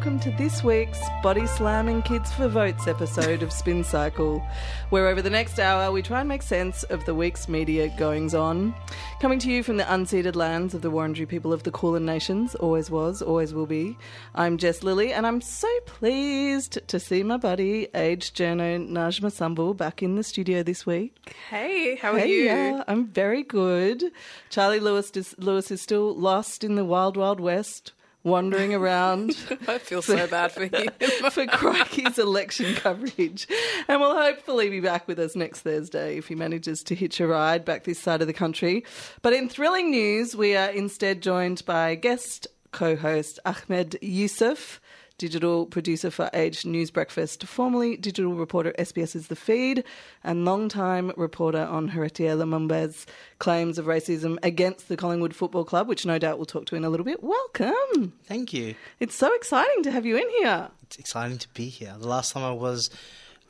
welcome to this week's Body Slamming Kids for Votes episode of Spin Cycle, where over the next hour we try and make sense of the week's media goings on. Coming to you from the unceded lands of the Wurundjeri people of the Kulin Nations, always was, always will be. I'm Jess Lilley, and I'm so pleased to see my buddy, aged journo Najma Sambul, back in the studio this week. Hey, how are Hey, you? yeah, I'm very good. Charlie Lewis is, Lewis is still lost in the wild, wild west, wandering around I feel so bad for you. for Crikey's election coverage. And will hopefully be back with us next Thursday if he manages to hitch a ride back this side of the country. But in thrilling news, we are instead joined by guest co host Ahmed Yussuf. Digital producer for Age News Breakfast, formerly digital reporter at SBS's The Feed, and long-time reporter on Heritier Lumumba's claims of racism against the Collingwood Football Club, which no doubt we'll talk to in a little bit. Welcome! Thank you. It's so exciting to have you in here. It's exciting to be here. The last time I was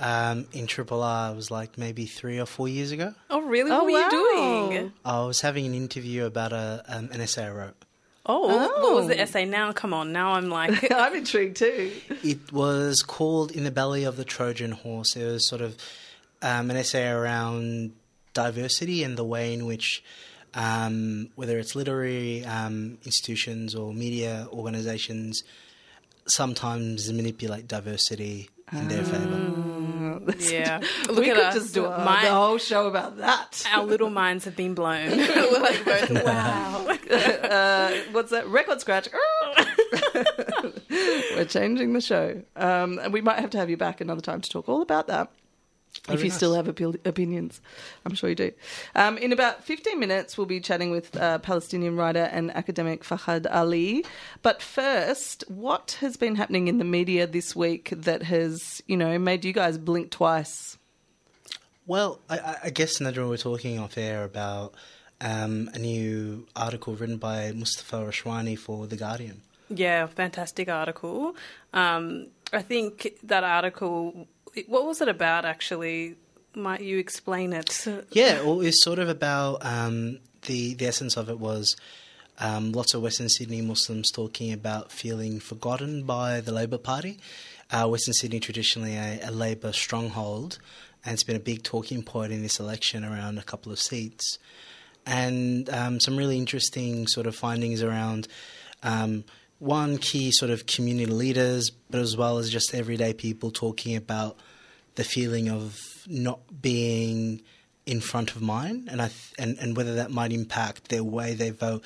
um, in Triple R was like maybe three or four years ago. Oh, really? Oh, what were wow. you doing? I was having an interview about a, um, an essay I wrote. Oh, what- what was the Oh. essay? Now, come on. Now I'm like, I'm intrigued too. It was called In the Belly of the Trojan Horse. It was sort of um, an essay around diversity and the way in which, um, whether it's literary um, institutions or media organizations, sometimes manipulate diversity in their favour. yeah. Look we at could us. just do a, My- the whole show about that. Our little minds have been blown. We're like both, wow. Uh, what's that? Record scratch. We're changing the show. Um, and we might have to have you back another time to talk all about that. That'd if be you still have opi- opinions, I'm sure you do. Um, in about 15 minutes, we'll be chatting with uh, Palestinian writer and academic Fahad Ali. But first, what has been happening in the media this week that has, you know, made you guys blink twice? Well, I- I, I guess Najma, we're talking off air about um, a new article written by Mostafa Rachwani for The Guardian. Yeah, fantastic article. Um, I think that article, what was it about actually? Might you explain it? Yeah, well, it's sort of about um, the the essence of it was um, lots of Western Sydney Muslims talking about feeling forgotten by the Labor Party. Uh, Western Sydney traditionally a, a Labor stronghold, and it's been a big talking point in this election around a couple of seats, and um, some really interesting sort of findings around. Um, one key sort of community leaders, but as well as just everyday people talking about the feeling of not being in front of mine, and I th- and and whether that might impact their way they vote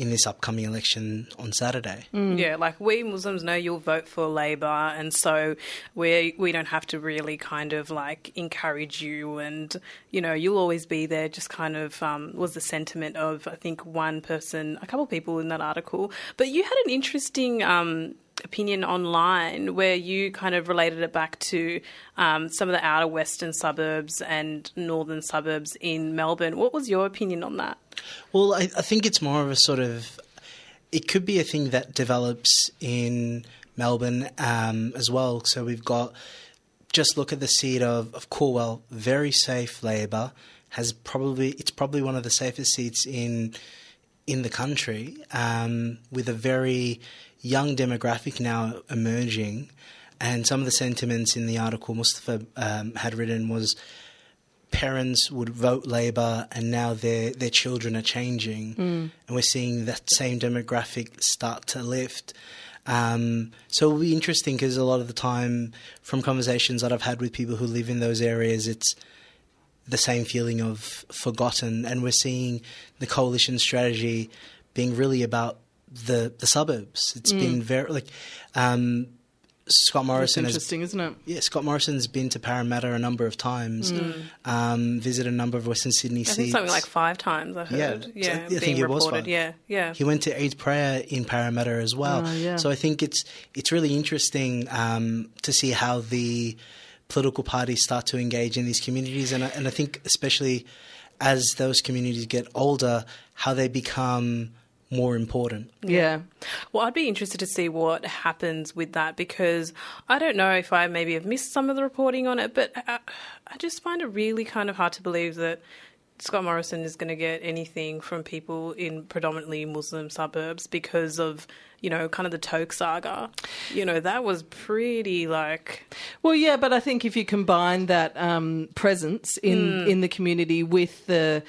in this upcoming election on Saturday. Yeah, like we Muslims know you'll vote for Labor, and so we we don't have to really kind of like encourage you, and you know you'll always be there. Just kind of um, was the sentiment of I think one person, a couple of people in that article. But you had an interesting. Um, opinion online where you kind of related it back to um, some of the outer western suburbs and northern suburbs in Melbourne. What was your opinion on that? Well, I, I think it's more of a sort of. It could be a thing that develops in Melbourne um, as well. So we've got. Just look at the seat of, of Calwell, very safe Labor, has probably it's probably one of the safest seats in in the country, um, with a very young demographic now emerging. And some of the sentiments in the article Mostafa um, had written was parents would vote Labor, and now their their children are changing, and we're seeing that same demographic start to lift. Um, so it'll be interesting because a lot of the time, from conversations that I've had with people who live in those areas, it's the same feeling of forgotten, and we're seeing the coalition strategy being really about the the suburbs. It's been very like um, Scott Morrison has interesting, isn't it? yeah, Scott Morrison's been to Parramatta a number of times, um, visited a number of Western Sydney I seats. think something like five times. I Yeah, heard. so Yeah, I being think it was reported. five. Yeah, yeah. He went to Eid prayer in Parramatta as well. Oh, yeah. So I think it's it's really interesting um, to see how the political parties start to engage in these communities, and I, and I think especially as those communities get older, how they become more important. Yeah. Well, I'd be interested to see what happens with that because I don't know if I maybe have missed some of the reporting on it, but I, I just find it really kind of hard to believe that Scott Morrison is going to get anything from people in predominantly Muslim suburbs because of you know kind of the Toke saga. You know that was pretty like Well, yeah, but I think if you combine that um, presence in in the community with the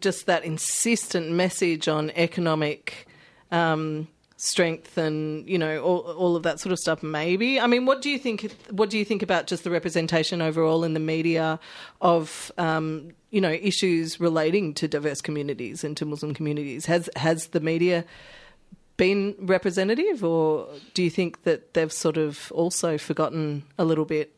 just that insistent message on economic um, strength and you know all, all of that sort of stuff, maybe. I mean, what do you think? What do you think about just the representation overall in the media of um, you know issues relating to diverse communities and to Muslim communities? Has has the media been representative, or do you think that they've sort of also forgotten a little bit?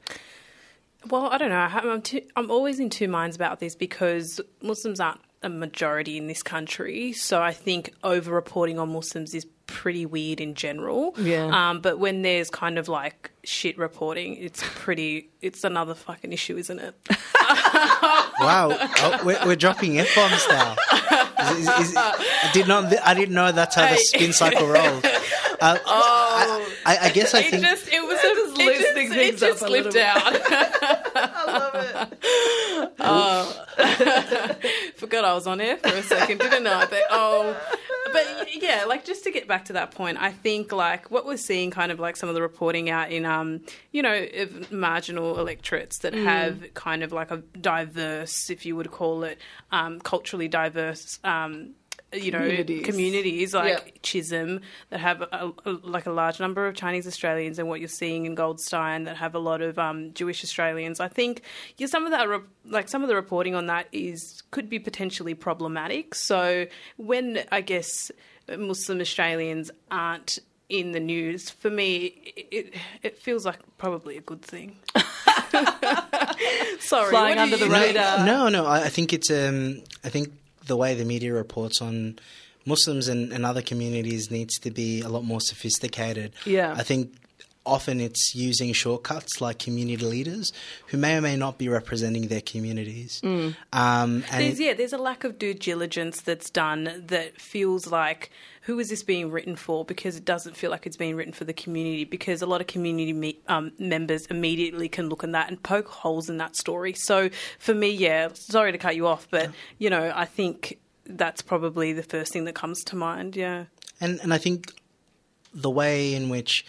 Well, I don't know. I'm, two, I'm always in two minds about this because Muslims aren't a majority in this country. So I think over reporting on Muslims is pretty weird in general. Yeah. Um, but when there's kind of like shit reporting, it's pretty, it's another fucking issue, isn't it? Wow, oh, we're, we're dropping f bombs now. Is- is- is- I did not. I didn't know that's how the spin cycle rolled. Uh, I, I, I guess I It think just, it was a, just it just, things it just up a slipped out. I love it. Oh, forgot I was on air for a second. Didn't. I think, oh, but yeah, like just to get back to that point, I think like what we're seeing, kind of like some of the reporting out in, um, you know, marginal electorates that have kind of like a diverse, if you would call it, um, culturally diverse. Um, you know, Communities. communities, like Yeah. Chisholm that have a, a, like a large number of Chinese Australians, and what you're seeing in Goldstein that have a lot of um, Jewish Australians. I think yeah, some of that, re- like some of the reporting on that, is could be potentially problematic. So when I guess Muslim Australians aren't in the news, for me, it it feels like probably a good thing. Sorry, Flying under you the radar. No, no. I, I think it's. Um, I think the way the media reports on Muslims and, and other communities needs to be a lot more sophisticated. Yeah. I think often it's using shortcuts like community leaders who may or may not be representing their communities. Um, and There's, yeah, there's a lack of due diligence that's done that feels like who is this being written for? Because it doesn't feel like it's being written for the community. Because a lot of community me- um, members immediately can look in that and poke holes in that story. So for me, yeah, sorry to cut you off, but you know, I think that's probably the first thing that comes to mind. Yeah. And and I think the way in which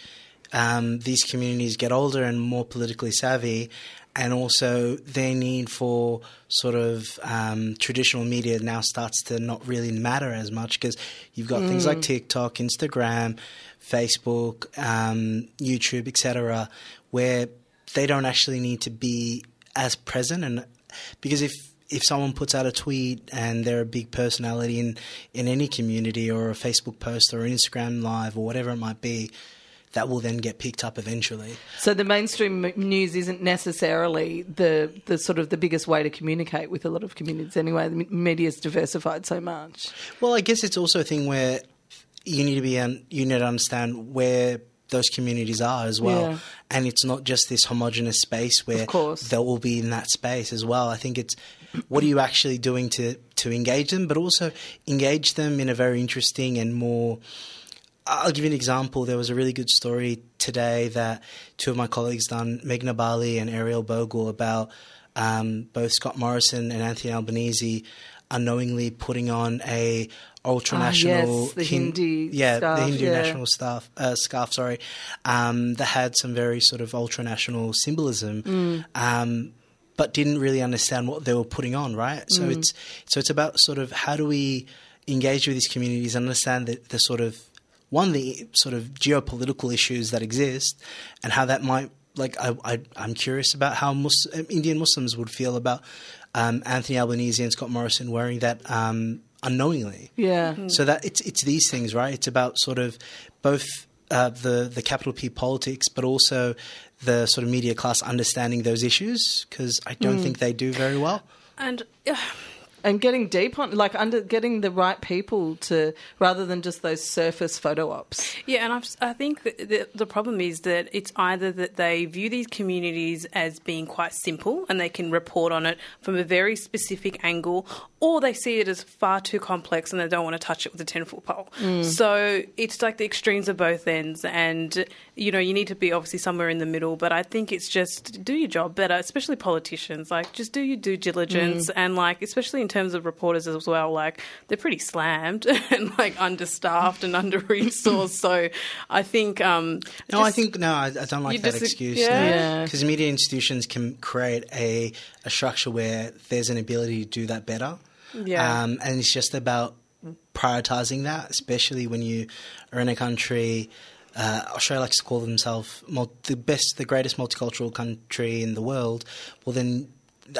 um, these communities get older and more politically savvy, and also their need for sort of um, traditional media now starts to not really matter as much because you've got things like TikTok, Instagram, Facebook, um, YouTube, etc., where they don't actually need to be as present and because if if someone puts out a tweet and they're a big personality in, in any community or a Facebook post or an Instagram live or whatever it might be, that will then get picked up eventually. So the mainstream news isn't necessarily the the sort of the biggest way to communicate with a lot of communities anyway. The media's diversified so much. Well, I guess it's also a thing where you need to be un- you need to understand where those communities are as well, Yeah. and it's not just this homogenous space where they'll all be in that space as well. I think it's what are you actually doing to to engage them, but also engage them in a very interesting and more. I'll give you an example. There was a really good story today that two of my colleagues done, Meghna Bali and Ariel Bogle, about um, both Scott Morrison and Anthony Albanese unknowingly putting on a ultra national Ah, yes, yeah scarf, the Hindu yeah. national staff uh, scarf sorry um, that had some very sort of ultra national symbolism Mm. um, but didn't really understand what they were putting on right so Mm. it's so it's about sort of how do we engage with these communities and understand the, the sort of one the sort of geopolitical issues that exist and how that might like I, I I'm curious about how Mus- Indian Muslims would feel about um, Anthony Albanese and Scott Morrison wearing that um, unknowingly. Yeah. So that it's it's these things, right? It's about sort of both uh, the the capital P politics, but also the sort of media class understanding those issues because I don't think they do very well. And uh, and getting deep on like under getting the right people to rather than just those surface photo ops. Yeah, and I've, I think the, the problem is that it's either that they view these communities as being quite simple and they can report on it from a very specific angle, or they see it as far too complex and they don't want to touch it with a 10 foot pole. Mm. So it's like the extremes of both ends. And you know, you need to be obviously somewhere in the middle. But I think it's just do your job better, especially politicians. Like, just do your due diligence, Mm. and like, especially in terms of reporters as well. Like, they're pretty slammed and like understaffed and under resourced. so I think. Um, No, I think no, I, I don't like that dis- excuse. yeah? Yeah. because media institutions can create a a structure where there's an ability to do that better. Yeah. um, and it's just about prioritizing that, especially when you are in a country. Uh, Australia likes to call themselves the best, the greatest multicultural country in the world. Well, then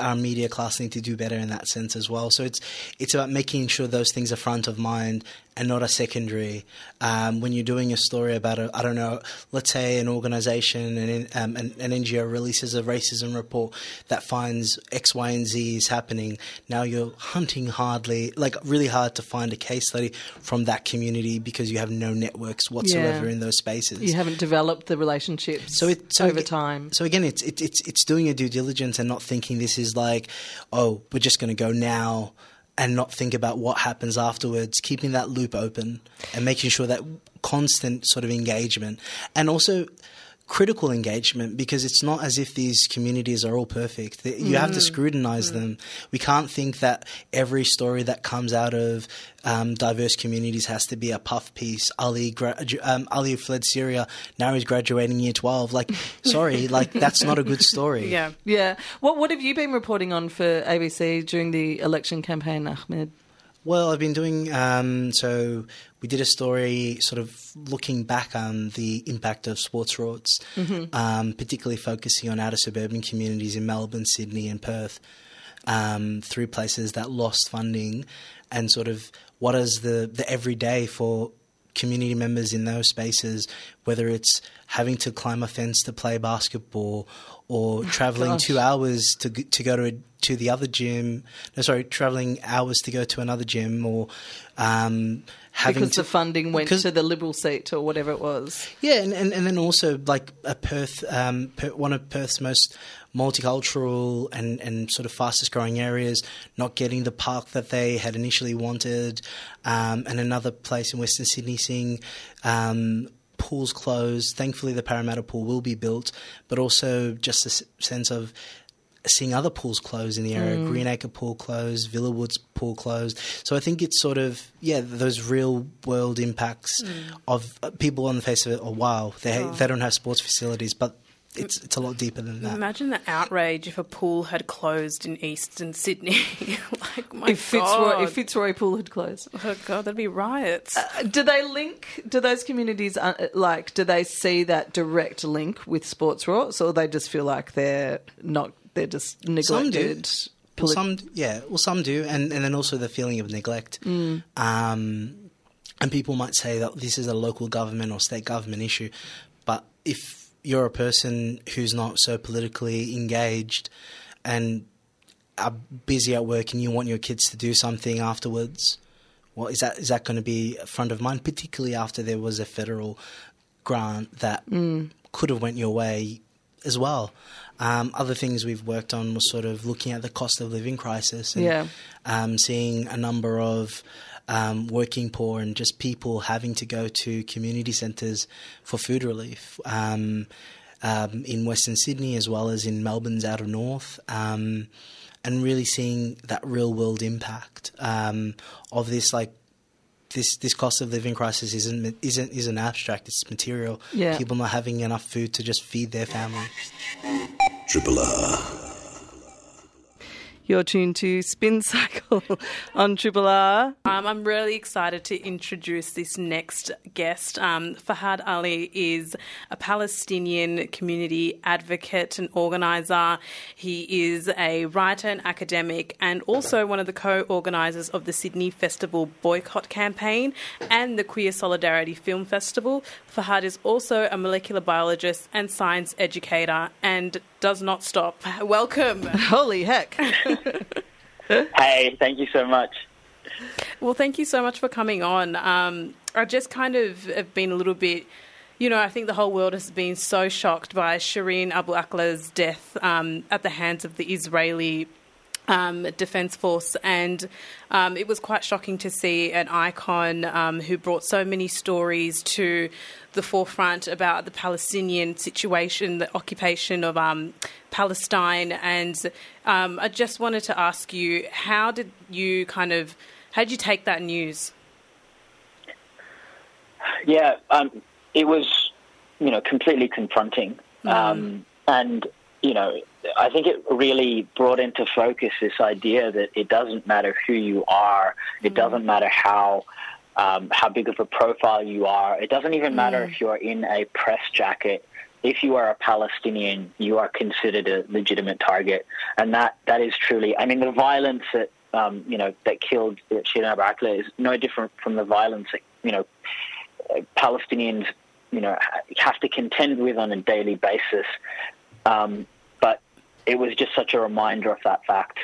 our media class need to do better in that sense as well. So it's it's about making sure those things are front of mind and not a secondary. Um, when you're doing a story about a, I don't know, let's say an organisation and um, an, an NGO releases a racism report that finds X, Y, and Z is happening. Now you're hunting hardly, like really hard to find a case study from that community because you have no networks whatsoever Yeah. in those spaces. You haven't developed the relationships So it so over aga- time. So again, it's it, it's it's doing a due diligence and not thinking this is like, oh, we're just going to go now and not think about what happens afterwards. Keeping that loop open and making sure that constant sort of engagement and also critical engagement because it's not as if these communities are all perfect. You have to scrutinize them. We can't think that every story that comes out of um, diverse communities has to be a puff piece. Ali, gra- um, Ali fled Syria. Now he's graduating year twelve. Like, sorry, like that's not a good story. yeah. Yeah. What What have you been reporting on for ABC during the election campaign, Ahmed? Well, I've been doing um, so. We did a story, sort of looking back on the impact of sports rorts, um, particularly focusing on outer suburban communities in Melbourne, Sydney, and Perth, um, three places that lost funding, and sort of what is the the everyday for community members in those spaces, whether it's having to climb a fence to play basketball or traveling gosh. two hours to to go to a, to the other gym. No, sorry, traveling hours to go to another gym or um, having Because to, the funding went to the Liberal seat or whatever it was. yeah, and, and, and then also like a Perth, um, one of Perth's most multicultural and, and sort of fastest growing areas, not getting the park that they had initially wanted, um, and another place in Western Sydney seeing um, pools closed. Thankfully, the Parramatta pool will be built, but also just a s- sense of seeing other pools close in the area. Greenacre pool closed, Villawood's pool closed. So I think it's sort of yeah those real world impacts of uh, people on the face of it. Oh wow, they they don't have sports facilities, but it's it's a lot deeper than that. Imagine the outrage if a pool had closed in Eastern Sydney. like, my if Fitzroy, God. if Fitzroy Pool had closed. oh, God, there'd be riots. Uh, Do they link? Do those communities uh, like? Do they see that direct link with sports rorts, or they just feel like they're not? They're just Some do. neglected. Well, Polit- some yeah, well some do, and and then also the feeling of neglect. Um, and people might say that this is a local government or state government issue, but if you're a person who's not so politically engaged and are busy at work and you want your kids to do something afterwards, well, is that is that going to be a front of mind? Particularly after there was a federal grant that could have went your way as well. Um, other things we've worked on was sort of looking at the cost of living crisis and Yeah. um, seeing a number of um, working poor and just people having to go to community centres for food relief um, um, in Western Sydney as well as in Melbourne's outer north. Um, and really seeing that real world impact um, of this, like this, this cost of living crisis isn't isn't isn't abstract. It's material. Yeah. People not having enough food to just feed their family. Triple R. You're tuned to Spin Cycle on Triple R. Um, I'm really excited to introduce this next guest. Um, Fahad Ali is a Palestinian community advocate and organizer. He is a writer and academic, and also one of the co organizers of the Sydney Festival Boycott Campaign and the Queer Solidarity Film Festival. Fahad is also a molecular biologist and science educator and does not stop. Welcome. Holy heck! Hey, thank you so much. Well, thank you so much for coming on. Um, I just kind of have been a little bit, you know, I think the whole world has been so shocked by Shireen Abu Akleh's death um, at the hands of the Israeli um, Defence Force, and um, it was quite shocking to see an icon um, who brought so many stories to the forefront about the Palestinian situation, the occupation of um, Palestine, and um, I just wanted to ask you, how did you kind of, how did you take that news? Yeah, um, it was, you know, completely confronting, um, and you know, I think it really brought into focus this idea that it doesn't matter who you are, it doesn't matter how um, how big of a profile you are, it doesn't even matter if you are in a press jacket. If you are a Palestinian, you are considered a legitimate target, and that that is truly. I mean, the violence that um, you know that killed Shireen Abu Akleh is no different from the violence that you know Palestinians you know have to contend with on a daily basis. Um, it was just such a reminder of that fact.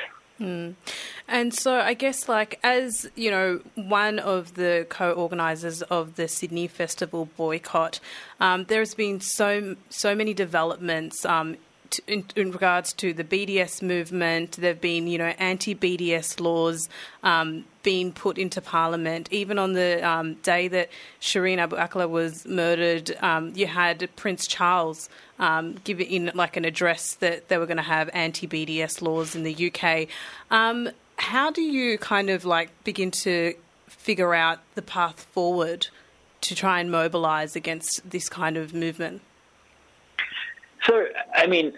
And so I guess, like, as you know, one of the co-organisers of the Sydney Festival boycott, um, there's been so so many developments. Um, in, in regards to the BDS movement, there have been, you know, anti-BDS laws um, being put into Parliament. Even on the um, day that Shireen Abu Akleh was murdered, um, you had Prince Charles um, give in like an address that they were going to have anti-BDS laws in the UK. Um, how do you kind of like begin to figure out the path forward to try and mobilise against this kind of movement? So, I mean,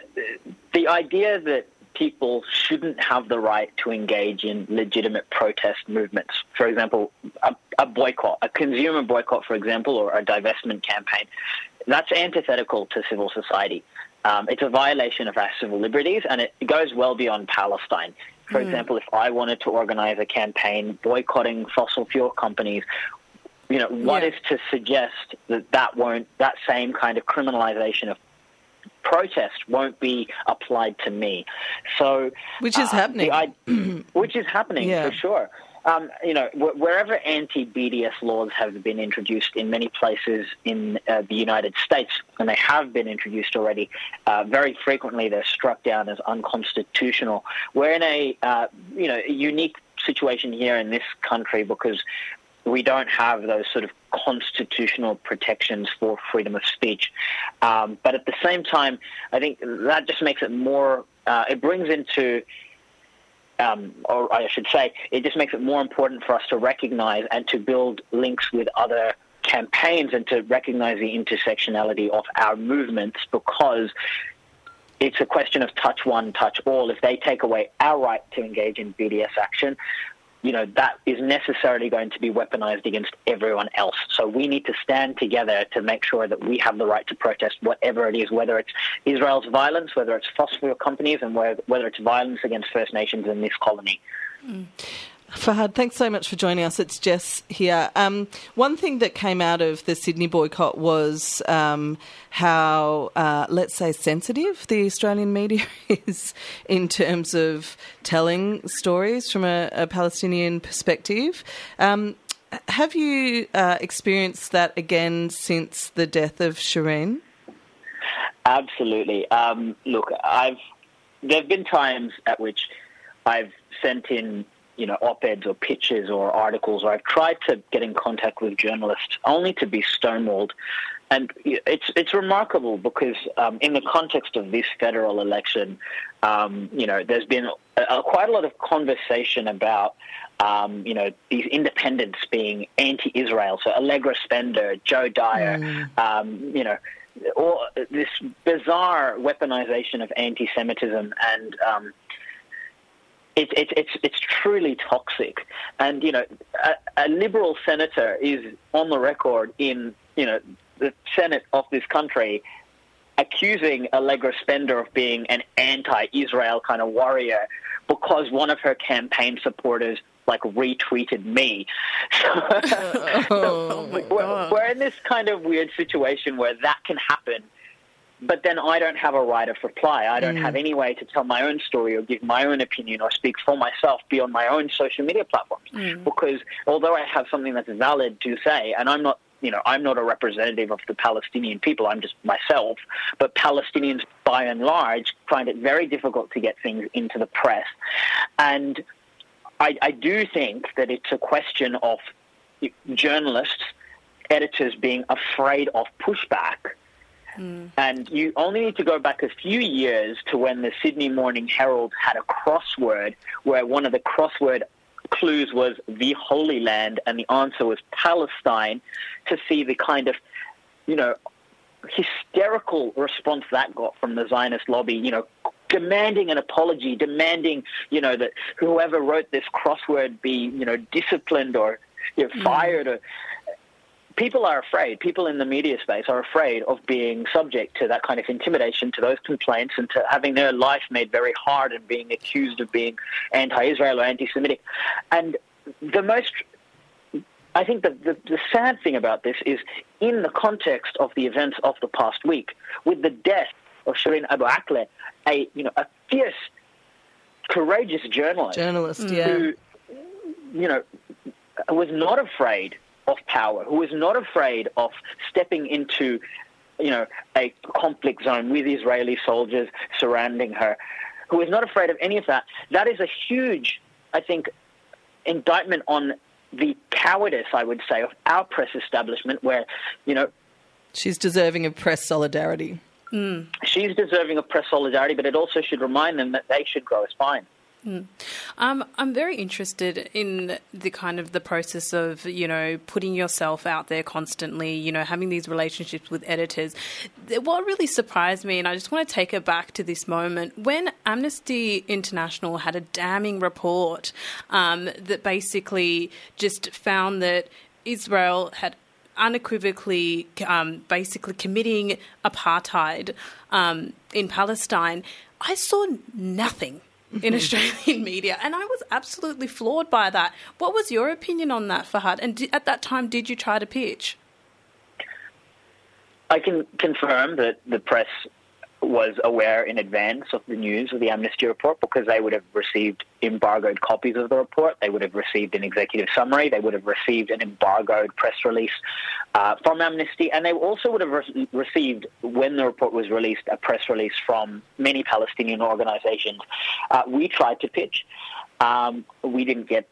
the idea that people shouldn't have the right to engage in legitimate protest movements, for example, a, a boycott, a consumer boycott, for example, or a divestment campaign, that's antithetical to civil society. Um, it's a violation of our civil liberties, and it goes well beyond Palestine. For example, if I wanted to organize a campaign boycotting fossil fuel companies, you know, what Yeah. is to suggest that that won't, that same kind of criminalization of protest won't be applied to me? So, Which is uh, happening. I- which is happening Yeah. for sure. Um, you know, wh- wherever anti-BDS laws have been introduced in many places in uh, the United States, and they have been introduced already, uh, very frequently they're struck down as unconstitutional. We're in a uh, you know a unique situation here in this country because we don't have those sort of constitutional protections for freedom of speech. Um, but at the same time, I think that just makes it more. Uh, it brings into um, or I should say, it just makes it more important for us to recognize and to build links with other campaigns and to recognize the intersectionality of our movements because it's a question of touch one, touch all. If they take away our right to engage in BDS action, you know, that is necessarily going to be weaponized against everyone else. So we need to stand together to make sure that we have the right to protest whatever it is, whether it's Israel's violence, whether it's fossil fuel companies, and whether, it's violence against First Nations in this colony. Mm. Fahad, thanks so much for joining us. It's Jess here. Um, one thing that came out of the Sydney boycott was um, how, uh, let's say, sensitive the Australian media is in terms of telling stories from a, a Palestinian perspective. Um, have you uh, experienced that again since the death of Shireen? Absolutely. Um, look, I've there have been times at which I've sent in, you know, op-eds or pictures or articles, or I've tried to get in contact with journalists, only to be stonewalled. And it's it's remarkable because um, in the context of this federal election, um, you know, there's been a, a, quite a lot of conversation about. Um, you know, these independents being anti-Israel. So Allegra Spender, Joe Dyer, um, you know, or this bizarre weaponization of anti-Semitism and um, it's it's it's it's truly toxic. And you know, a, a liberal senator is on the record in you know the Senate of this country accusing Allegra Spender of being an anti-Israel kind of warrior because one of her campaign supporters like retweeted me. Oh my we're, we're in this kind of weird situation where that can happen, but then I don't have a right of reply. I don't have mm. any way to tell my own story or give my own opinion or speak for myself beyond my own social media platforms. Mm. Because although I have something that's valid to say, and I'm not you know, I'm not a representative of the Palestinian people. I'm just myself. But Palestinians, by and large, find it very difficult to get things into the press, and I, I do think that it's a question of journalists, editors being afraid of pushback. And you only need to go back a few years to when the Sydney Morning Herald had a crossword where one of the crossword clues was the Holy Land and the answer was Palestine to see the kind of, you know, hysterical response that got from the Zionist lobby, you know, demanding an apology, demanding, you know, that whoever wrote this crossword be, you know, disciplined or you know, mm. fired or people are afraid. People in the media space are afraid of being subject to that kind of intimidation, to those complaints, and to having their life made very hard and being accused of being anti-Israel or anti-Semitic. And the most I think the, the, the, sad thing about this is in the context of the events of the past week, with the death of Shireen Abu Akleh, a you know a fierce, courageous journalist, Journalist, yeah. who you know was not afraid of power, who is not afraid of stepping into you know a conflict zone with Israeli soldiers surrounding her, who is not afraid of any of that. That is a huge, I think, indictment on the cowardice, I would say, of our press establishment, where, you know, She's deserving of press solidarity. Hmm. she's deserving of press solidarity, but it also should remind them that they should grow a spine. Um, I'm very interested in the kind of the process of you know putting yourself out there constantly, you know having these relationships with editors. What really surprised me, and I just want to take it back to this moment when Amnesty International had a damning report um, that basically just found that Israel had unequivocally um, basically committing apartheid um, in Palestine. I saw nothing in Australian media, and I was absolutely floored by that. What was your opinion on that, Fahad? And di- at that time, did you try to pitch? I can confirm that the press was aware in advance of the news of the Amnesty report because they would have received embargoed copies of the report. They would have received an executive summary. They would have received an embargoed press release uh, from Amnesty. And they also would have re- received, when the report was released, a press release from many Palestinian organizations. Uh, we tried to pitch. Um, we didn't get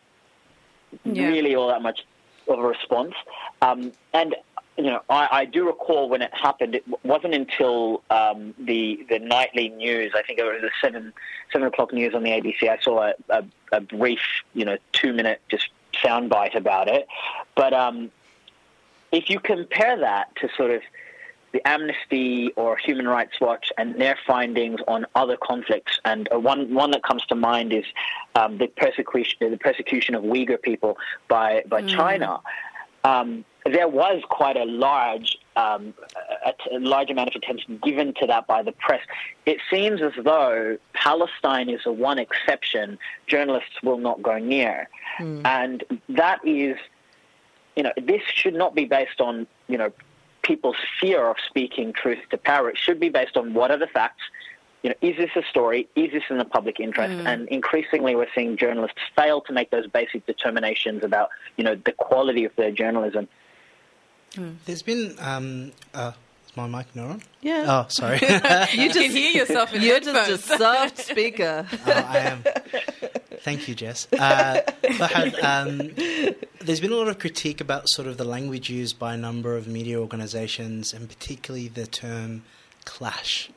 Yeah. really all that much of a response. Um, and you know, I, I do recall when it happened. It wasn't until um, the the nightly news. I think it was the seven seven o'clock news on the ABC. I saw a, a, a brief, you know, two minute just soundbite about it. But um, if you compare that to sort of the Amnesty or Human Rights Watch and their findings on other conflicts, and uh, one one that comes to mind is um, the persecution the persecution of Uyghur people by by China. Um, there was quite a large um, a, a large amount of attention given to that by the press. It seems as though Palestine is the one exception journalists will not go near, and that is you know, this should not be based on, you know, people's fear of speaking truth to power. It should be based on what are the facts. You know, is this a story? Is this in the public interest? And increasingly, we're seeing journalists fail to make those basic determinations about, you know, the quality of their journalism. There's been. Um, uh, is my mic not on? Yeah. Oh, sorry. You You can hear yourself in You're just a soft speaker. Oh, I am. Thank you, Jess. Uh, Fahad, um, there's been a lot of critique about sort of the language used by a number of media organisations, and particularly the term clash.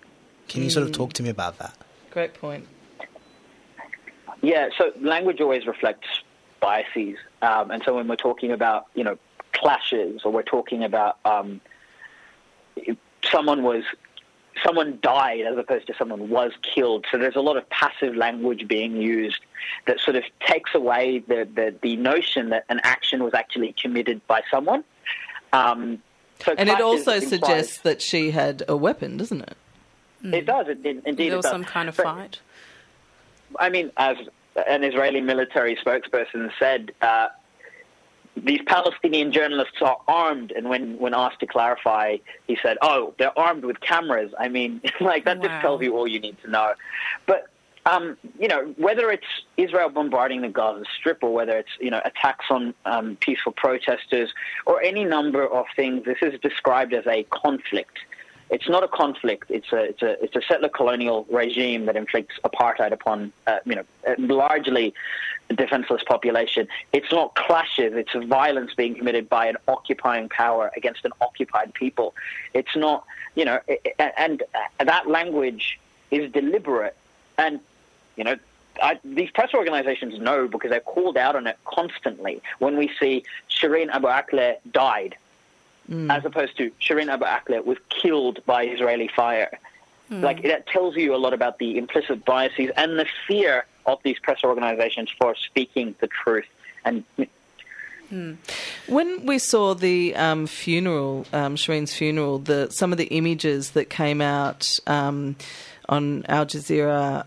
Can you sort of talk to me about that? Great point. Yeah, so language always reflects biases, um, and so when we're talking about you know clashes or we're talking about um, someone was someone died as opposed to someone was killed, so there's a lot of passive language being used that sort of takes away the the, the notion that an action was actually committed by someone. Um, so And it also implies- suggests that she had a weapon, doesn't it? it does it, it, indeed There it was does. some kind of But- fight. I mean, as an Israeli military spokesperson said, uh, these Palestinian journalists are armed. And when, when asked to clarify, he said, oh, they're armed with cameras. I mean, like, that Wow. just tells you all you need to know. But um, you know, whether it's Israel bombarding the Gaza Strip or whether it's, you know, attacks on um, peaceful protesters or any number of things, this is described as a conflict. It's not a conflict. It's a, it's a, it's a settler colonial regime that inflicts apartheid upon, uh, you know, largely defenseless population. It's not clashes. It's violence being committed by an occupying power against an occupied people. It's not, you know, and that language is deliberate. And you know, I, these press organizations know because they're called out on it constantly when we see Shireen Abu Akleh died, mm. as opposed to Shireen Abu Akleh was killed by Israeli fire. Mm. Like, that tells you a lot about the implicit biases and the fear of these press organizations for speaking the truth. And Hmm. When we saw the um, funeral, um, Shireen's funeral, the some of the images that came out um, on Al Jazeera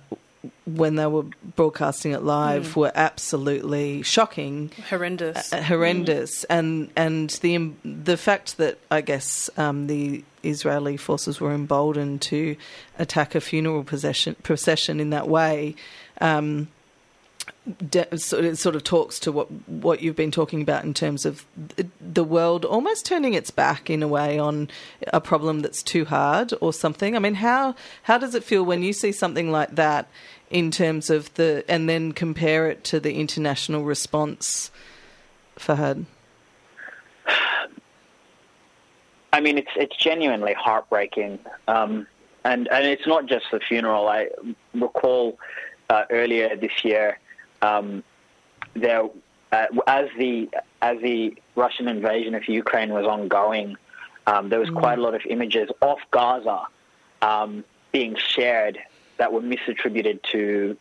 when they were broadcasting it live mm. were absolutely shocking, horrendous, uh, horrendous, mm. and and the the fact that I guess um, the Israeli forces were emboldened to attack a funeral procession procession in that way. Um, de- sort of, sort of talks to what what you've been talking about in terms of the world almost turning its back in a way on a problem that's too hard or something. I mean, how how does it feel when you see something like that in terms of the and then compare it to the international response, Fahad? I mean, it's it's genuinely heartbreaking, um, and and it's not just the funeral. I recall uh, earlier this year um, there, uh, as the as the Russian invasion of Ukraine was ongoing, um, there was mm. quite a lot of images off Gaza um, being shared that were misattributed to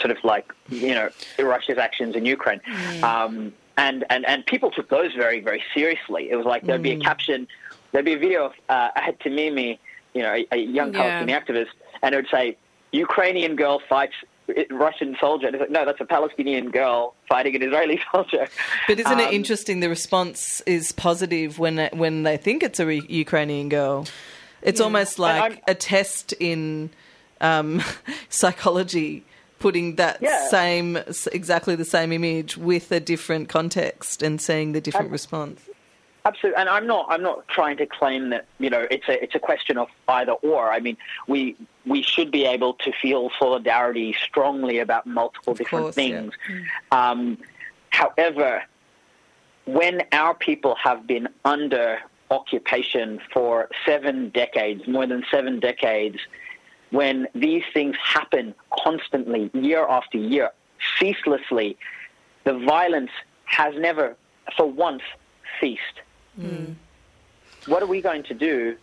sort of like you know Russia's actions in Ukraine. Mm. Um, and, and, and people took those very, very seriously. It was like there'd be a mm. caption, there'd be a video of uh, Ahed Tamimi, you know, a, a young yeah. Palestinian activist, and it would say, Ukrainian girl fights Russian soldier. And it's like, no, that's a Palestinian girl fighting an Israeli soldier. But isn't um, it interesting? The response is positive when when they think it's a Ukrainian girl. It's yeah. almost like a test in um, psychology, putting that yeah. same exactly the same image with a different context and seeing the different response. Absolutely, and I'm not. I'm not trying to claim that you know it's a it's a question of either or. I mean, we we should be able to feel solidarity strongly about multiple of different course, things. Yeah. Um, however, when our people have been under occupation for seven decades, more than seven decades, when these things happen constantly, year after year, ceaselessly, the violence has never, for once, ceased. Mm. What are we going to do?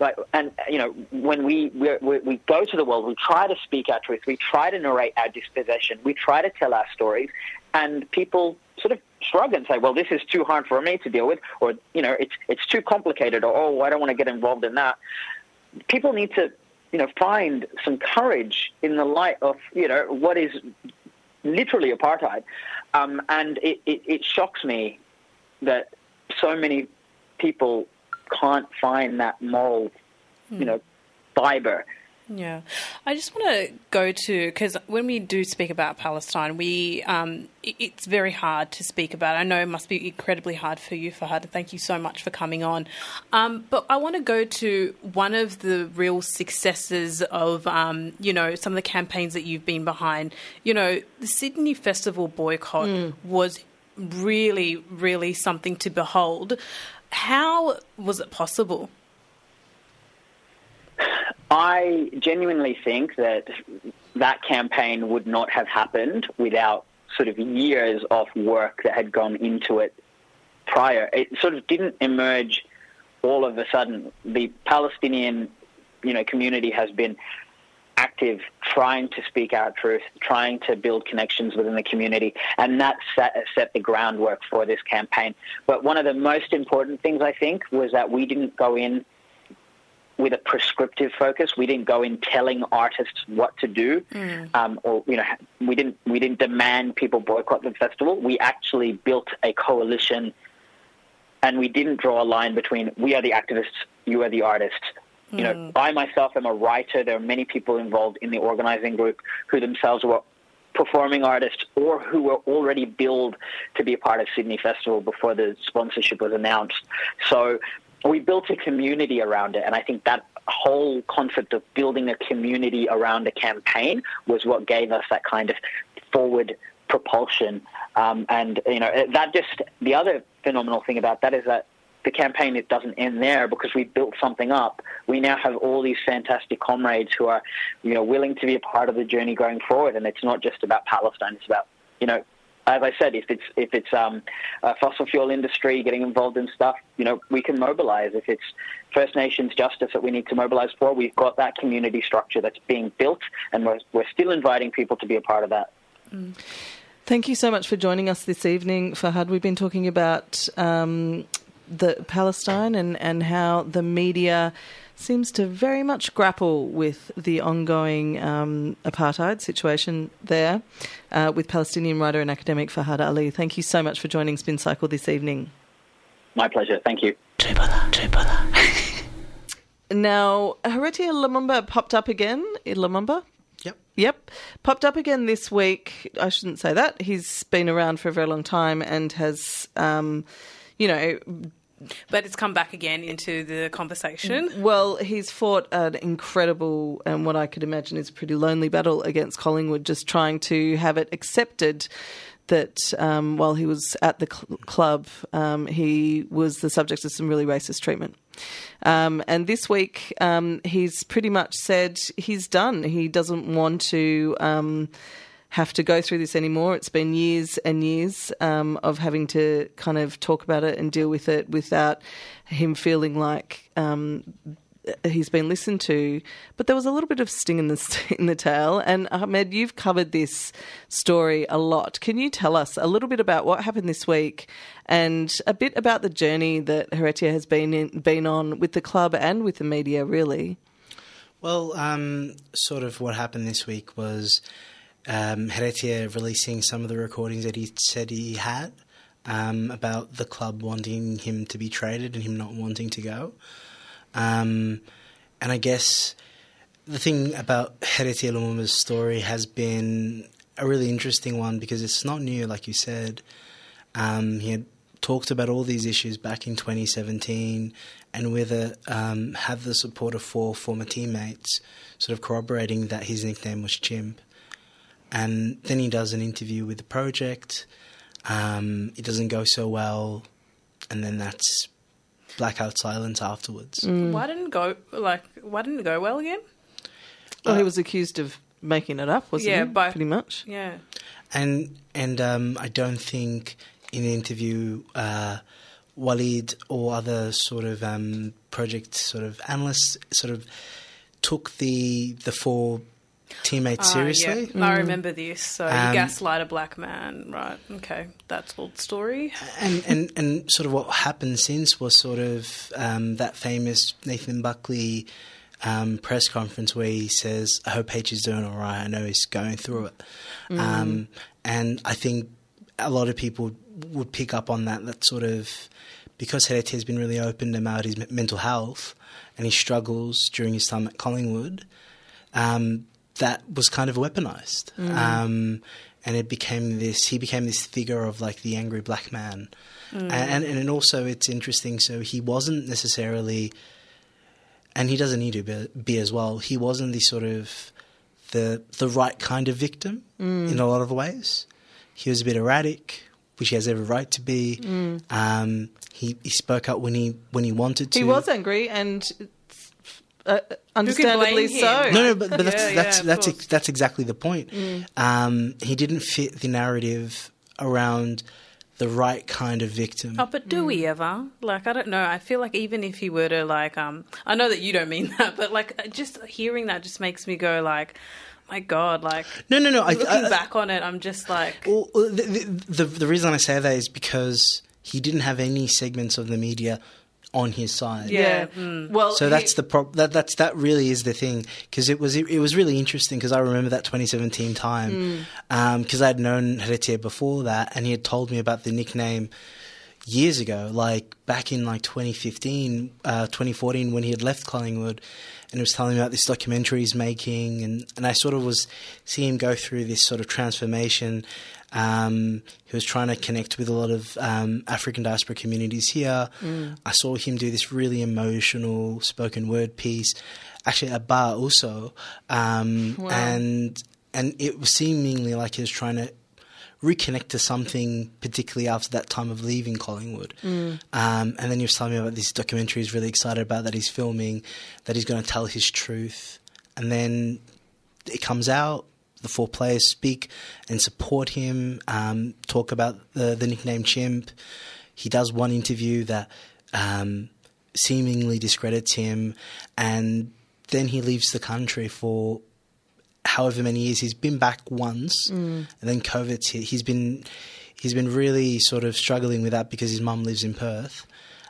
Like, and you know, when we, we we go to the world, we try to speak our truth, we try to narrate our dispossession, we try to tell our stories, and people sort of shrug and say, "Well, this is too hard for me to deal with," or you know, it's it's too complicated, or "Oh, I don't want to get involved in that." People need to, you know, find some courage in the light of you know what is literally apartheid, um, and it, it, it shocks me that so many people can't find that moral, mm. you hmm. know, fiber. Yeah, I just want to go to because when we do speak about Palestine, we um, it's very hard to speak about. I know it must be incredibly hard for you, Fahad. Thank you so much for coming on. Um, but I want to go to one of the real successes of um, you know some of the campaigns that you've been behind. You know, the Sydney Festival boycott mm. was really, really something to behold. How was it possible? I genuinely think that that campaign would not have happened without sort of years of work that had gone into it prior. It sort of didn't emerge all of a sudden. The Palestinian, you know, community has been active, trying to speak our truth, trying to build connections within the community, and that set, set the groundwork for this campaign. But one of the most important things, I think, was that we didn't go in with a prescriptive focus. We didn't go in telling artists what to do, mm. um, or you know, we didn't we didn't demand people boycott the festival. We actually built a coalition, and we didn't draw a line between we are the activists, you are the artists You know, I myself am a writer. There are many people involved in the organizing group who themselves were performing artists or who were already billed to be a part of Sydney Festival before the sponsorship was announced. So we built a community around it, and I think that whole concept of building a community around a campaign was what gave us that kind of forward propulsion. Um, and you know that just the other phenomenal thing about that is that the campaign it doesn't end there because we built something up. We now have all these fantastic comrades who are, you know, willing to be a part of the journey going forward. And it's not just about Palestine; it's about, you know, as I said, if it's if it's um, a fossil fuel industry getting involved in stuff, you know, we can mobilize. If it's First Nations justice that we need to mobilize for, we've got that community structure that's being built, and we're we're still inviting people to be a part of that. Thank you so much for joining us this evening, Fahad. We've been talking about um, the Palestine and, and how the media seems to very much grapple with the ongoing um, apartheid situation there uh, with Palestinian writer and academic Fahad Ali. Thank you so much for joining Spin Cycle this evening. My pleasure. Thank you. Now, Heritier Lumumba popped up again in Lumumba. Yep. Yep. Popped up again this week. I shouldn't say that. He's been around for a very long time and has, um, you know, But it's come back again into the conversation. well, he's fought an incredible and what I could imagine is a pretty lonely battle against Collingwood, just trying to have it accepted that um, while he was at the cl- club, um, he was the subject of some really racist treatment. Um, and this week, um, he's pretty much said he's done. He doesn't want to um, have to go through this anymore. It's been years and years um, of having to kind of talk about it and deal with it without him feeling like um, he's been listened to. But there was a little bit of sting in the in the tail. And Ahmed, you've covered this story a lot. Can you tell us a little bit about what happened this week and a bit about the journey that Heritier has been in, been on with the club and with the media, really? Well, um, sort of what happened this week was um, Heritier releasing some of the recordings that he said he had um, about the club wanting him to be traded and him not wanting to go. Um, and I guess the thing about Heritier Lumumba's story has been a really interesting one because it's not new, like you said. Um, he had talked about all these issues back in 2017 and it um, had the support of four former teammates sort of corroborating that his nickname was Chimp. And then he does an interview with the project. Um, it doesn't go so well, and then that's blackout silence afterwards. Why didn't it go like? Why didn't it go well again? Well, he was accused of making it up, wasn't Yeah, he? by- Pretty much. Yeah. And and um, I don't think in the interview uh, Waleed or other sort of um, project sort of analysts sort of took the the four teammates Ah, seriously. yeah. I remember this. So Um, you gaslight a black man, right? Okay, that's old story. And, and and sort of what happened since was sort of um, that famous Nathan Buckley um, press conference where he says, "I hope H is doing all right. I know he's going through it." Um, and I think a lot of people would pick up on that. That sort of because Heritier has been really open about his mental health and his struggles during his time at Collingwood. Um, that was kind of weaponized. Um, and it became this, he became this figure of like the angry black man. And, and, and also it's interesting, so he wasn't necessarily, and he doesn't need to be, be as well, he wasn't the sort of, the, the right kind of victim in a lot of ways. He was a bit erratic, which he has every right to be. Um, he, he spoke up when he when he wanted to. He was angry and uh, understandably so. No, no, but, but that's Yeah, that's yeah, of that's ex- that's exactly the point. Um, he didn't fit the narrative around the right kind of victim. Oh, but do we ever? Like, I don't know. I feel like even if he were to, like, um, I know that you don't mean that, but like, just hearing that just makes me go, like, my God, like, No, no, no. I, looking I, back on it, I'm just like, Well, the, the, the, the reason I say that is because he didn't have any segments of the media on his side. Yeah. Yeah. Mm. Well, So he- that's the prob- that that's that really is the thing because it was it, it was really interesting because I remember that 2017 time mm. um, because I had known Heritier before that and he had told me about the nickname years ago, like back in like 2015, uh, 2014, when he had left Collingwood, and he was telling me about this documentary he's making, and, and I sort of was seeing him go through this sort of transformation. Um, he was trying to connect with a lot of um, African diaspora communities here. I saw him do this really emotional spoken word piece, actually at bar also, um, and and it was seemingly like he was trying to reconnect to something, particularly after that time of leaving Collingwood. Um, and then he was telling me about this documentary he's really excited about that he's filming, that he's going to tell his truth. And then it comes out, the four players speak and support him, um, talk about the, the nickname Chimp. He does one interview that um, seemingly discredits him, and then he leaves the country for however many years. He's been back once, and then COVID's hit. He's been he's been really sort of struggling with that because his mum lives in Perth.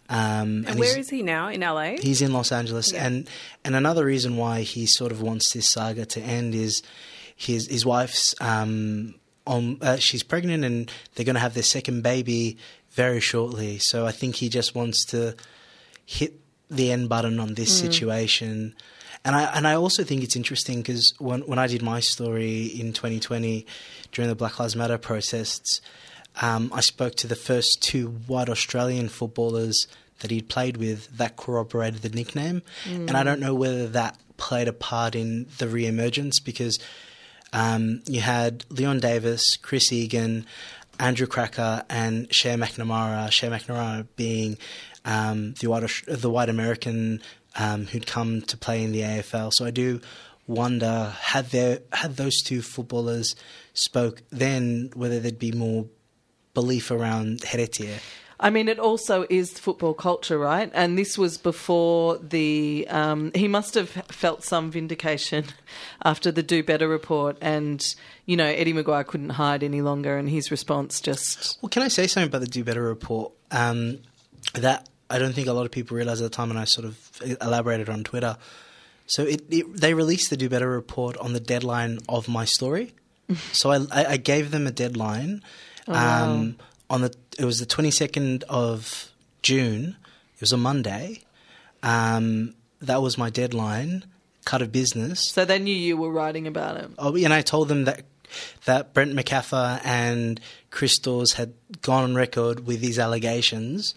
Um, And where is he now? In LA? He's in Los Angeles, and and another reason why he sort of wants this saga to end is his his wife's um on uh, she's pregnant and they're going to have their second baby very shortly. So I think he just wants to hit the end button on this situation. And I and I also think it's interesting because when when I did my story in 2020 during the Black Lives Matter protests, um, I spoke to the first two white Australian footballers that he'd played with that corroborated the nickname, and I don't know whether that played a part in the re-emergence because um, you had Leon Davis, Chris Egan, Andrew Krakouer, and Shea McNamara. Shea McNamara being um, the white the white American um, who'd come to play in the AFL. So I do wonder had there had those two footballers spoke then whether there'd be more belief around Heritier. I mean, it also is football culture, right? And this was before the. Um, he must have felt some vindication after the Do Better report, and you know Eddie McGuire couldn't hide any longer, and his response just. Well, can I say something about the Do Better report? Um, that I don't think a lot of people realize at the time, and I sort of elaborated on Twitter. So it, it they released the Do Better report on the deadline of my story. so I, I, I gave them a deadline. um, On the it was the twenty second of June. It was a Monday. Um, that was my deadline. Cut of business. So they knew you were writing about it. Oh, and I told them that that Brent Macaffer and Chris Dawes had gone on record with these allegations,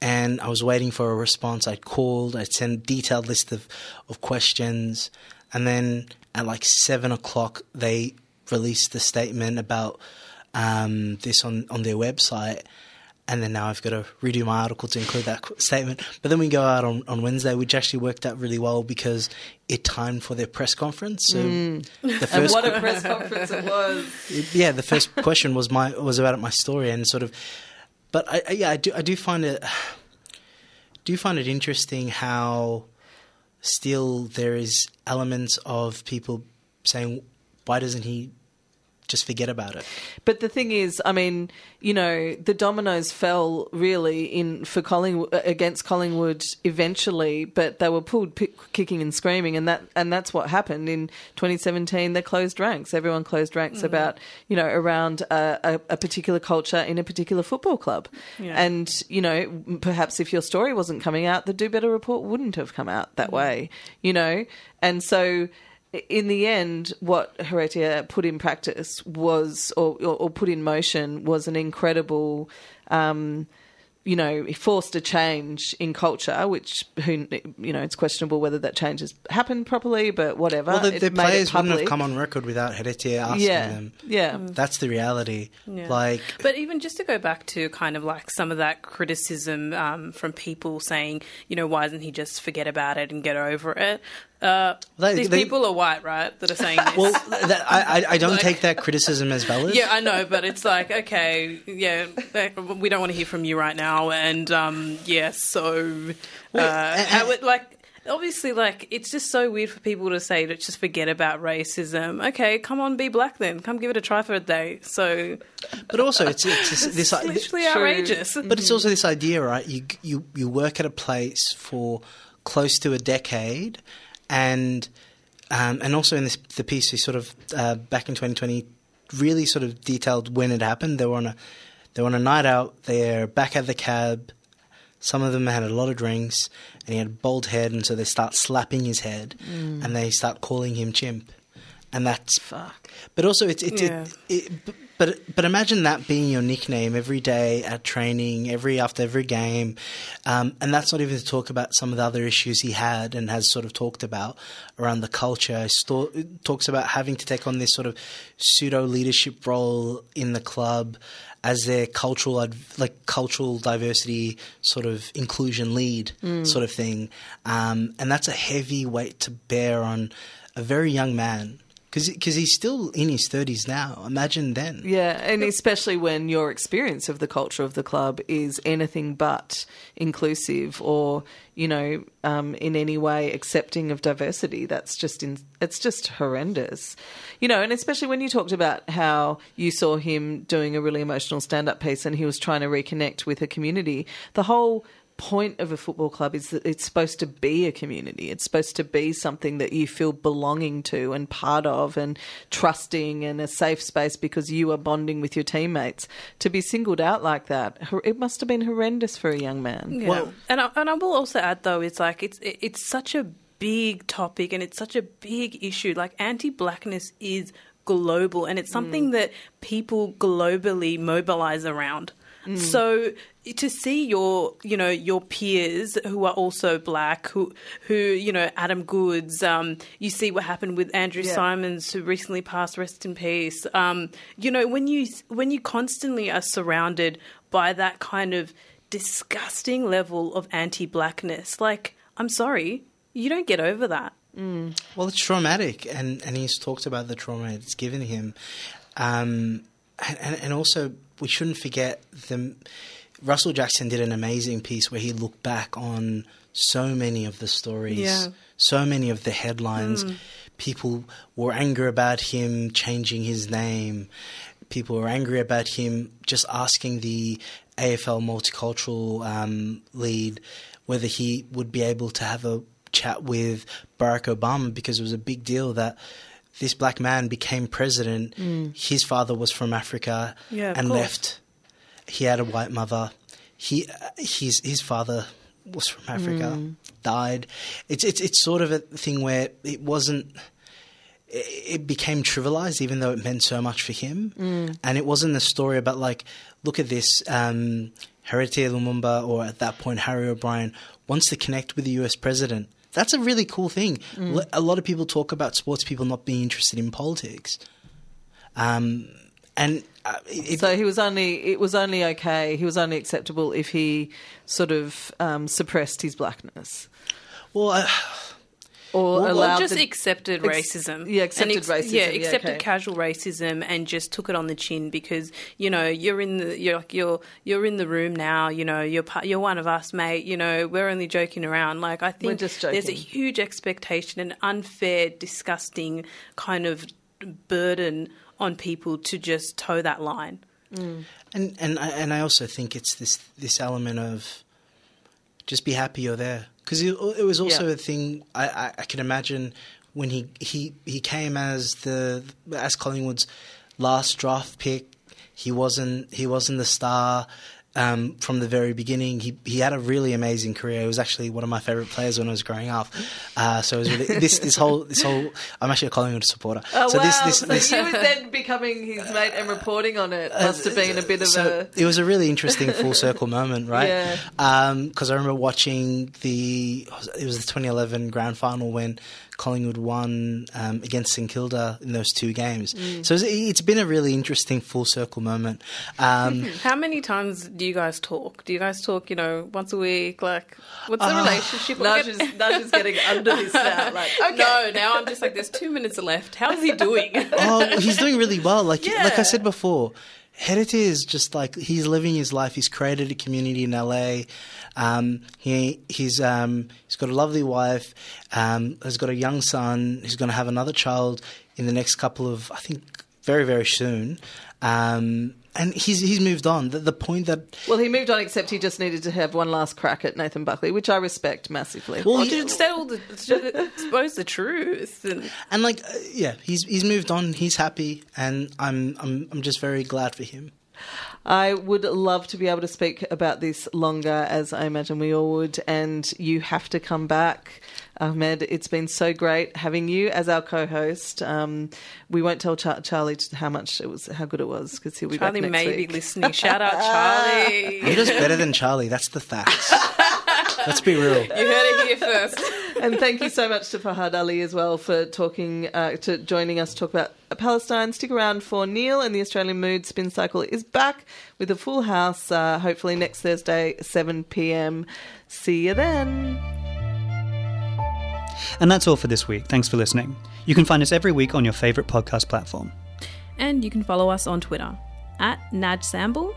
and I was waiting for a response. I called, I sent a detailed list of, of questions, and then at like seven o'clock they released the statement about um, this on on their website. And then now I've got to redo my article to include that statement. But then we go out on, on Wednesday, which actually worked out really well because it timed for their press conference. So the And first what a press conference it was. yeah, the first question was my was about my story and sort of, but I, I yeah I do I do find it do find it interesting how still there is elements of people saying why doesn't he just forget about it? But the thing is, I mean, you know, the dominoes fell really in for Collingwood uh, against Collingwood eventually, but they were pulled pick, kicking and screaming, and that and that's what happened in 2017. They closed ranks. Everyone closed ranks mm. about you know around a, a, a particular culture in a particular football club, Yeah. and you know perhaps if your story wasn't coming out, the Do Better report wouldn't have come out that mm. way, you know, and so in the end, what Heritier put in practice was, or, or, or put in motion, was an incredible, um, you know, forced a change in culture, which, who, you know, it's questionable whether that change has happened properly, but whatever. Well, the, It the made it players wouldn't have come on record without Heritier asking Yeah, them. yeah. That's the reality. Yeah. Like But even just to go back to kind of like some of that criticism um, from people saying, you know, why doesn't he just forget about it and get over it? Uh, They- these they- people are white, right? That are saying this. well, that, I, I I don't Like- take that criticism as valid. yeah, I know, but it's like, okay, yeah, we don't want to hear from you right now, and um, yeah, so uh, and- how it, like. Obviously, like it's just so weird for people to say to just forget about racism. Okay, come on, be black then. Come give it a try for a day. So But also, it's, it's this, this it's literally True. outrageous. But it's also this idea, right? You you you work at a place for close to a decade, and um, and also in this the piece he sort of uh, back in 2020 really sort of detailed when it happened. They were on a They're on a night out. They're back at the cab. Some of them had a lot of drinks, and he had a bald head, and so they start slapping his head, and they start calling him chimp, and that's Fuck. but also, it's it, Yeah. it, it, b- but but imagine that being your nickname every day at training, every after every game, um, and that's not even to talk about some of the other issues he had and has sort of talked about around the culture. He sto- talks about having to take on this sort of pseudo leadership role in the club as their cultural like cultural diversity sort of inclusion lead sort of thing, um, and that's a heavy weight to bear on a very young man because he's still in his 30s now. Imagine then. Yeah, and especially when your experience of the culture of the club is anything but inclusive or, you know, um, in any way accepting of diversity. That's just in, it's just horrendous. You know, and especially when you talked about how you saw him doing a really emotional stand-up piece and he was trying to reconnect with a community. The whole point of a football club is that it's supposed to be a community. It's supposed to be something that you feel belonging to and part of and trusting and a safe space because you are bonding with your teammates. To be singled out like that, it must have been horrendous for a young man. Yeah. Well- and I, and I will also add though, it's like it's it- it's such a big topic and it's such a big issue. Like anti-blackness is global and it's something mm. that people globally mobilize around. Mm. So to see your you know your peers who are also black who who you know Adam Goodes um, you see what happened with Andrew Yeah. Symonds who recently passed rest in peace um, you know when you when you constantly are surrounded by that kind of disgusting level of anti-blackness like I'm sorry you don't get over that Well, it's traumatic, and, and he's talked about the trauma it's given him. Um, and, and, and also, we shouldn't forget the. Russell Jackson did an amazing piece where he looked back on so many of the stories, Yeah. so many of the headlines. People were angry about him changing his name. People were angry about him just asking the AFL multicultural um, lead whether he would be able to have a chat with Barack Obama because it was a big deal that this black man became president. His father was from Africa Yeah, and course. left. He had a white mother. He his his father was from Africa, died. It's it's it's sort of a thing where it wasn't. It became trivialized, even though it meant so much for him. And it wasn't a story about like, look at this. Um, Heritier Lumumba, or at that point Harry O'Brien, wants to connect with the U.S. president. That's a really cool thing. A lot of people talk about sports people not being interested in politics, um, and uh, it, So he was only it was only okay. He was only acceptable if he sort of um, suppressed his blackness well, I, or Well, allowed or just the- accepted ex- racism. yeah, accepted And racism, Yeah, yeah, accepted okay. casual racism and just took it on the chin because you know you're in the you're like you're you're in the room now. You know you're part, you're one of us, mate. You know we're only joking around. Like I think just there's a huge expectation, an unfair, disgusting kind of burden on people to just toe that line. Mm. and and I, and I also think it's this this element of just be happy you're there because it, it was also Yeah. a thing I, I, I can imagine when he, he he came as the as Collingwood's last draft pick. He wasn't he wasn't the star. Um, from the very beginning, he he had a really amazing career. He was actually one of my favorite players when I was growing up. Uh, so it was really, this this whole this whole. I'm actually a Collingwood supporter. Oh so wow! this this, so this you were then becoming his mate and reporting on it must have been a bit of so a it was a really interesting full circle moment, right? Yeah. Because I remember watching the it was the 2011 grand final when Collingwood won um, against St Kilda in those two games. Mm. So it's, it's been a really interesting full circle moment. Um, How many times do you guys talk? Do you guys talk, you know, once a week? Like, what's the relationship? Naj Get- is, Naj is getting under this now. Like, okay. No, now I'm just like, there's two minutes left. How's he doing? oh, he's doing really well. Like like I said before, Heritier is just like he's living his life. He's created a community in LA. Um, he he's um, he's got a lovely wife. Um, has got a young son. He's going to have another child in the next couple of I think very very soon. Um, and he's he's moved on. The, the point that Well, he moved on, except he just needed to have one last crack at Nathan Buckley, which I respect massively. well, he- to tell the, expose the truth. And, and like uh, yeah, he's he's moved on. He's happy, and I'm I'm I'm just very glad for him. I would love to be able to speak about this longer, as I imagine we all would, and you have to come back. Ahmed, it's been so great having you as our co-host. Um, we won't tell Char- Charlie how much it was, how good it was, because he'll be Charlie back next may week. be listening. Shout out, Charlie. You're just better than Charlie. That's the facts. Let's be real. You heard it here first. and thank you so much to Fahad Ali as well for talking, uh, to joining us to talk about Palestine. Stick around for Neil and the Australian Mood Spin Cycle is back with a full house, uh, hopefully next Thursday, 7 p.m. See you then. And that's all for this week. Thanks for listening. You can find us every week on your favourite podcast platform. And you can follow us on Twitter at Naj Samble.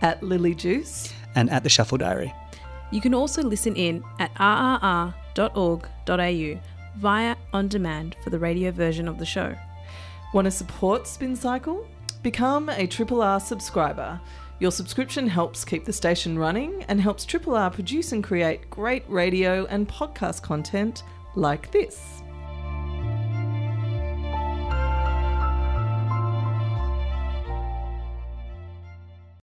At Lily Juice. And at the Shuffle Diary. You can also listen in at rrr.org.au via on demand for the radio version of the show. Want to support Spin Cycle? Become a Triple R subscriber. Your subscription helps keep the station running and helps Triple R produce and create great radio and podcast content like this.